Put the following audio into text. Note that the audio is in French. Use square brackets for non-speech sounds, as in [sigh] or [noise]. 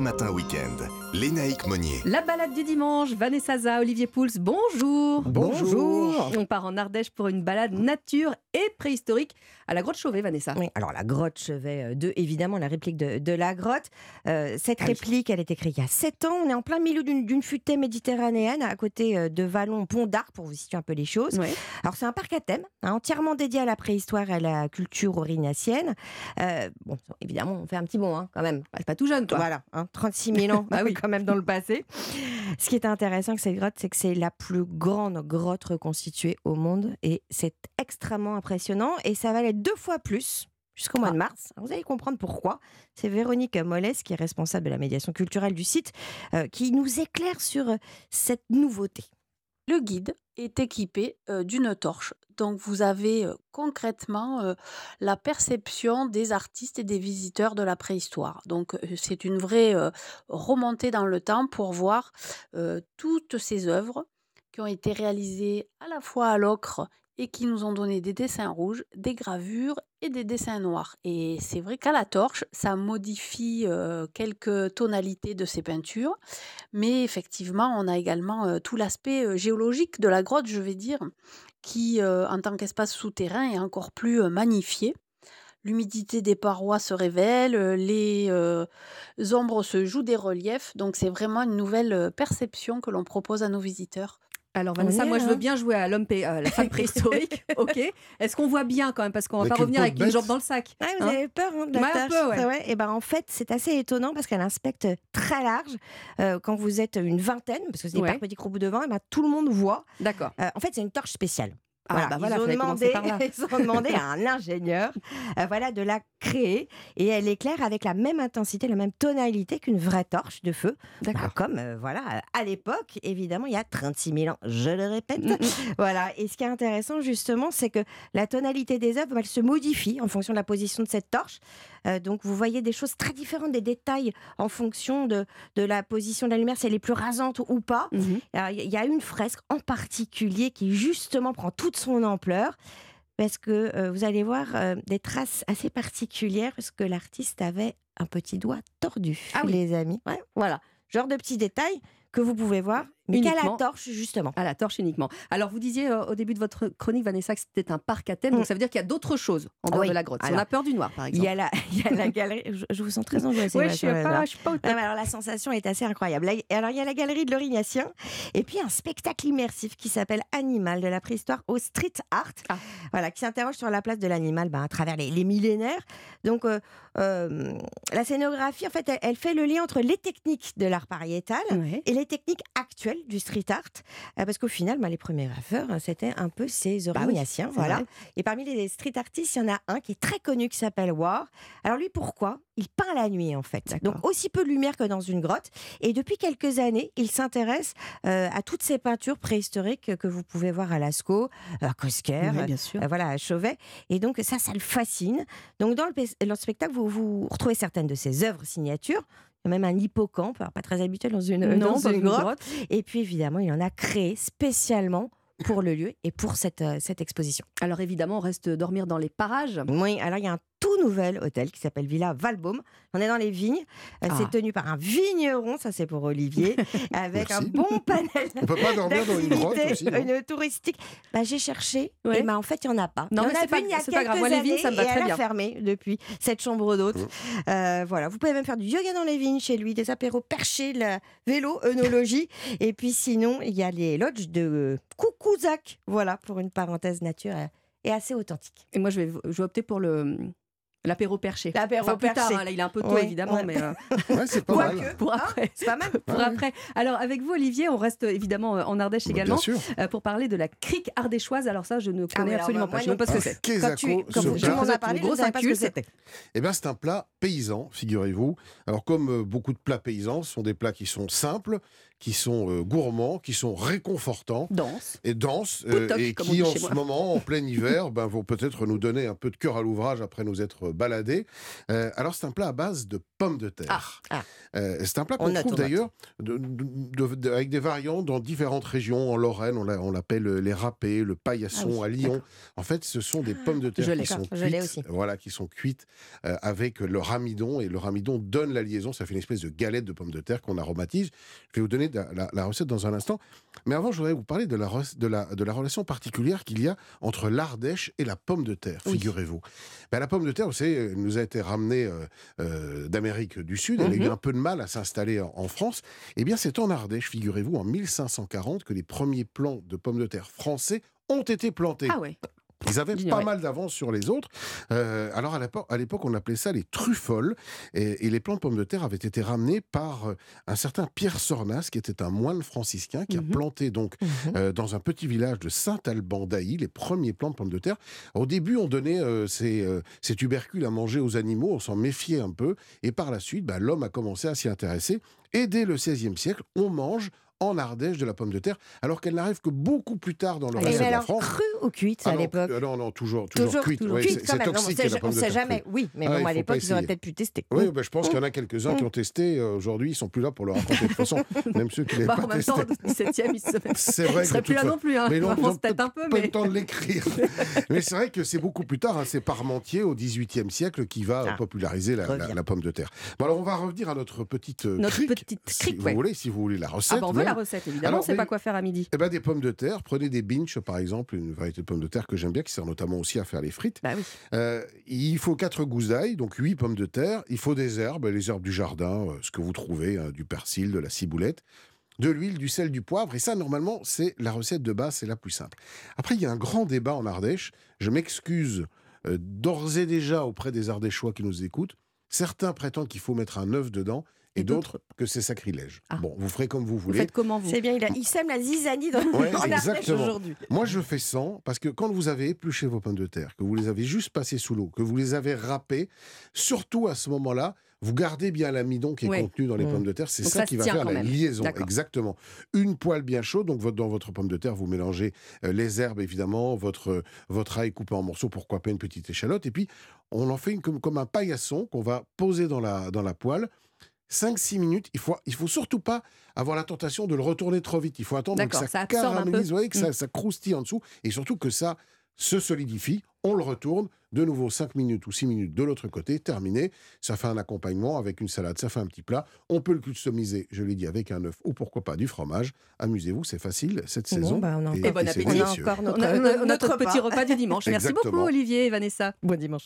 Matin Week-end. Lénaïque Monnier. La balade du dimanche, Vanessa Za, Olivier Pouls, bonjour. Bonjour. On part en Ardèche pour une balade nature et préhistorique à la grotte Chauvet, Vanessa. Oui, alors la grotte Chevet 2, évidemment, la réplique de, de la grotte. Euh, cette réplique, elle est écrite il y a 7 ans. On est en plein milieu d'une futaie méditerranéenne à côté euh, de Vallon, Pont d'Arc, pour vous situer un peu les choses. Ouais. Alors c'est un parc à thème, hein, entièrement dédié à la préhistoire et à la culture aurignacienne. Euh, bon, évidemment, on fait un petit bond hein, quand même. C'est pas tout jeune, toi. Voilà, hein, 36 000 ans [laughs] Bah oui. quand même dans le passé. Ce qui est intéressant avec cette grotte, c'est que c'est la plus grande grotte reconstituée au monde et c'est extrêmement impressionnant et ça va l'être deux fois plus jusqu'au mois de mars. Alors, vous allez comprendre pourquoi. C'est Véronique Mollès, qui est responsable de la médiation culturelle du site, euh, qui nous éclaire sur euh, cette nouveauté. Le guide est équipé d'une torche. Donc vous avez concrètement la perception des artistes et des visiteurs de la préhistoire. Donc c'est une vraie remontée dans le temps pour voir toutes ces œuvres qui ont été réalisées à la fois à l'ocre et qui nous ont donné des dessins rouges, des gravures et des dessins noirs. Et c'est vrai qu'à la torche, ça modifie euh, quelques tonalités de ces peintures. Mais effectivement, on a également euh, tout l'aspect euh, géologique de la grotte, je vais dire, qui, en tant qu'espace souterrain, est encore plus magnifié. L'humidité des parois se révèle, les ombres se jouent des reliefs, donc c'est vraiment une nouvelle perception que l'on propose à nos visiteurs. Alors Vanessa, moi je hein. veux bien jouer à l'homme, euh, la femme [laughs] préhistorique, ok Est-ce qu'on voit bien quand même Parce qu'on va Avec pas revenir avec une jambe dans le sac. Ouais, vous Hein avez peur hein, de la tâche peu, ouais. ouais. Et ben en fait, c'est assez étonnant parce qu'elle inspecte très large. Euh, quand vous êtes une vingtaine, parce que c'est des Ouais. petits groupes de vent, et ben, tout le monde voit. D'accord. Euh, en fait, c'est une torche spéciale. Ah, Voilà, bah voilà, ils, ont demandé, par là. [laughs] ils ont demandé à [laughs] un ingénieur euh, voilà, de la créer et elle éclaire avec la même intensité, la même tonalité qu'une vraie torche de feu. Bah, comme euh, voilà, à l'époque, évidemment, il y a 36 000 ans, je le répète. Mm, mm. Voilà. Et ce qui est intéressant, justement, c'est que la tonalité des œuvres, elle se modifie en fonction de la position de cette torche. Euh, donc, vous voyez des choses très différentes, des détails en fonction de, de la position de la lumière, si elle est plus rasante ou pas. Mhm. Alors, Il y a une fresque en particulier qui, justement, prend toute son ampleur. Parce que euh, vous allez voir euh, des traces assez particulières, parce que l'artiste avait un petit doigt tordu, Ah oui. les amis. Ouais, voilà, genre de petits détails que vous pouvez voir, mais qu'à la torche, justement. À la torche uniquement. Alors, vous disiez euh, au début de votre chronique, Vanessa, que c'était un parc à thème. Donc, Mm. ça veut dire qu'il y a d'autres choses en dehors Oui. de la grotte. Si on a peur du noir, par Il exemple. y, a la, [laughs] il y a la galerie. Je, je vous sens très angoissée. Ma je suis pas, je suis pas au top. Ah, mais alors la sensation est assez incroyable. Alors il y a la galerie de l'Orignacien et puis un spectacle immersif qui s'appelle Animal de la préhistoire au street art. Ah. Voilà, qui s'interroge sur la place de l'animal ben, à travers les, les millénaires. Donc euh, euh, la scénographie, en fait, elle, elle fait le lien entre les techniques de l'art pariétal et les techniques actuelles du street art. Euh, parce qu'au final, ben, les premiers graveurs, hein, c'était un peu ces Bah oui, Orignacien. c'est voilà. vrai. Et parmi les street artistes, il y en a un qui est très connu qui s'appelle War. Alors lui, pourquoi? Il peint la nuit en fait. Donc aussi peu de lumière que dans une grotte. Et depuis quelques années, il s'intéresse euh, à toutes ces peintures préhistoriques que vous pouvez voir à Lascaux, à Cosquer, sûr. euh, voilà, à Chauvet. Et donc ça, ça le fascine. Donc dans le, pe- dans le spectacle, vous, vous retrouvez certaines de ses œuvres signatures. Il y a même un hippocampe, pas très habituel dans une, non, dans pas une une grotte. grotte. Et puis évidemment, il en a créé spécialement pour le lieu et pour cette, euh, cette exposition. Alors, évidemment, on reste dormir dans les parages. Oui, alors il y a un tout nouvel hôtel qui s'appelle Villa Valbaume. On est dans les vignes. Euh, Ah. C'est tenu par un vigneron, ça c'est pour Olivier, [laughs] avec un bon panel On peut pas dormir dans une grotte aussi une touristique. Bah, j'ai cherché, Ouais. et bah, en fait, il n'y en a pas. Non, c'est pas- il y a c'est pas grave. quelques Moi, les vignes, années, ça me va et très elle bien. a fermé depuis cette chambre d'hôte. Mmh. Euh, voilà, vous pouvez même faire du yoga dans les vignes chez lui, des apéros perchés, la vélo, œnologie. [laughs] et puis sinon, il y a les lodges de euh, Coucouzac. Voilà, pour une parenthèse nature et assez authentique. Et moi, je vais, je vais opter pour le. L'apéro perché. L'apéro Enfin, plus tard, perché. hein, là, il est un peu tôt, Ouais, évidemment, ouais. mais euh, [laughs] Ouais, c'est pas mal. Pour hein, après. c'est pas mal. Pour après. Alors, avec vous, Olivier, on reste évidemment euh, en Ardèche Bah, également Bien sûr. euh, pour parler de la crique ardéchoise. Alors, ça, je ne connais mais alors, absolument pas. Je sais non même pas ce que c'est. Quand, tu, quand a parlé, je ne pas ce que c'était. Eh bien, c'est un plat paysan, figurez-vous. Alors, comme euh, beaucoup de plats paysans, ce sont des plats qui sont simples, qui sont euh, gourmands, qui sont réconfortants Danse. et denses, euh, Poutoc, et qui en ce moi. moment, en plein [laughs] hiver, ben, vont peut-être nous donner un peu de cœur à l'ouvrage après nous être baladés. Euh, alors c'est un plat à base de pommes de terre. Ah, Euh, c'est un plat On qu'on trouve d'ailleurs de- de- de- de- avec des variantes dans différentes régions. En Lorraine, on l'a- on l'appelle les râpés, le paillasson Ah oui, à Lyon. En fait, ce sont des pommes de terre je qui sont cuites, aussi. voilà, qui sont cuites avec le ramidon et le ramidon donne la liaison. Ça fait une espèce de galette de pommes de terre qu'on aromatise. Je vais vous donner de la, la recette dans un instant. Mais avant, je voudrais vous parler de la, rec- de la, de la relation particulière qu'il y a entre l'Ardèche et la pomme de terre, Oui. figurez-vous. Ben, la pomme de terre, vous savez, elle nous a été ramenée euh, euh, d'Amérique du Sud. Elle a eu Mhm. un peu de mal à s'installer en, en France. Eh bien, c'est en Ardèche, figurez-vous, en 1540, que les premiers plants de pommes de terre français ont été plantés. Ah ouais. Ils avaient pas mal d'avance sur les autres. Euh, alors à l'époque, on appelait ça les truffoles. Et, et les plants de pommes de terre avaient été ramenés par euh, un certain Pierre Sornas, qui était un moine franciscain, qui Mhm. a planté donc Mhm. euh, dans un petit village de Saint-Alban d'Ailly les premiers plants de pommes de terre. Au début, on donnait euh, ces, ces tubercules à manger aux animaux, on s'en méfiait un peu. Et par la suite, bah, l'homme a commencé à s'y intéresser. Et dès le XVIe siècle, on mange en Ardèche de la pomme de terre, alors qu'elle n'arrive que beaucoup plus tard dans le Et reste de mais la France. crue ou cuite Ah à l'époque euh, non, non, toujours, toujours, Toujours, cuite. toujours ouais, cuite c'est- même. Non, on toxique, sait, la pomme on sait jamais. crue. Oui, mais Ah, bon, à l'époque, ils auraient peut-être pu tester. Oui, ben, je pense qu'il y en a quelques-uns qui ont testé. euh, Aujourd'hui, ils sont plus là pour le raconter. De toute façon, [laughs] même ceux qui l'avaient Bah, pas en même testé. temps, au 17e, il se C'est vrai que plus là non plus. Hein. Mais ils on ont se tête un peu, pas le temps de l'écrire. [laughs] mais c'est vrai que c'est beaucoup plus tard. hein, c'est Parmentier au XVIIIe siècle qui va Ah, populariser la, pomme de terre. Bon, alors on va revenir à notre petite euh, Notre crique, petite si vous voulez, si vous voulez la recette. La recette évidemment, sait mais- pas quoi faire à midi. Eh ben, des pommes de terre, prenez des binches par exemple, une variété de pommes de terre que j'aime bien, qui sert notamment aussi à faire les frites. Bah oui. Euh, il faut 4 gousses d'ail, donc 8 pommes de terre. Il faut des herbes, les herbes du jardin, euh, ce que vous trouvez, hein, du persil, de la ciboulette, de l'huile, du sel, du poivre. Et ça, normalement, c'est la recette de base, c'est la plus simple. Après, il y a un grand débat en Ardèche. Je m'excuse euh, d'ores et déjà auprès des Ardéchois qui nous écoutent. Certains prétendent qu'il faut mettre un œuf dedans et, Et d'autres que c'est sacrilège. Ah. Bon, vous ferez comme vous Vous voulez. faites comment vous C'est bien, il, a, il sème la zizanie dans, Ouais, [laughs] aujourd'hui. Moi, je fais 100 parce que quand vous avez épluché vos pommes de terre, que vous les avez juste passées sous l'eau, que vous les avez râpées, surtout à ce moment-là, vous gardez bien l'amidon qui est Ouais. contenu dans les Mm. pommes de terre. C'est ça ça qui va faire la même. liaison. Exactement. Une poêle bien chaude. Donc, votre- dans votre pomme de terre, vous mélangez euh, les herbes, évidemment, votre, votre ail coupé en morceaux, pourquoi pas une petite échalote. Et puis, on en fait une, comme, comme un paillasson qu'on va poser dans la, dans la poêle. 5-6 minutes, il faut, il faut surtout pas avoir la tentation de le retourner trop vite. Il faut attendre que ça, ça absorbe un peu. caramélise, vous voyez, que ça, ça croustille en dessous, et surtout que ça se solidifie. On le retourne, de nouveau 5 minutes ou 6 minutes de l'autre côté, terminé. Ça fait un accompagnement avec une salade, ça fait un petit plat. On peut le customiser, je l'ai dit, avec un œuf ou pourquoi pas du fromage. Amusez-vous, c'est facile cette Bon, saison. bah, on a et, Et bon appétit. On a délicieux. encore [laughs] notre, petit repas. du dimanche. Merci beaucoup Olivier et Vanessa. Bon dimanche.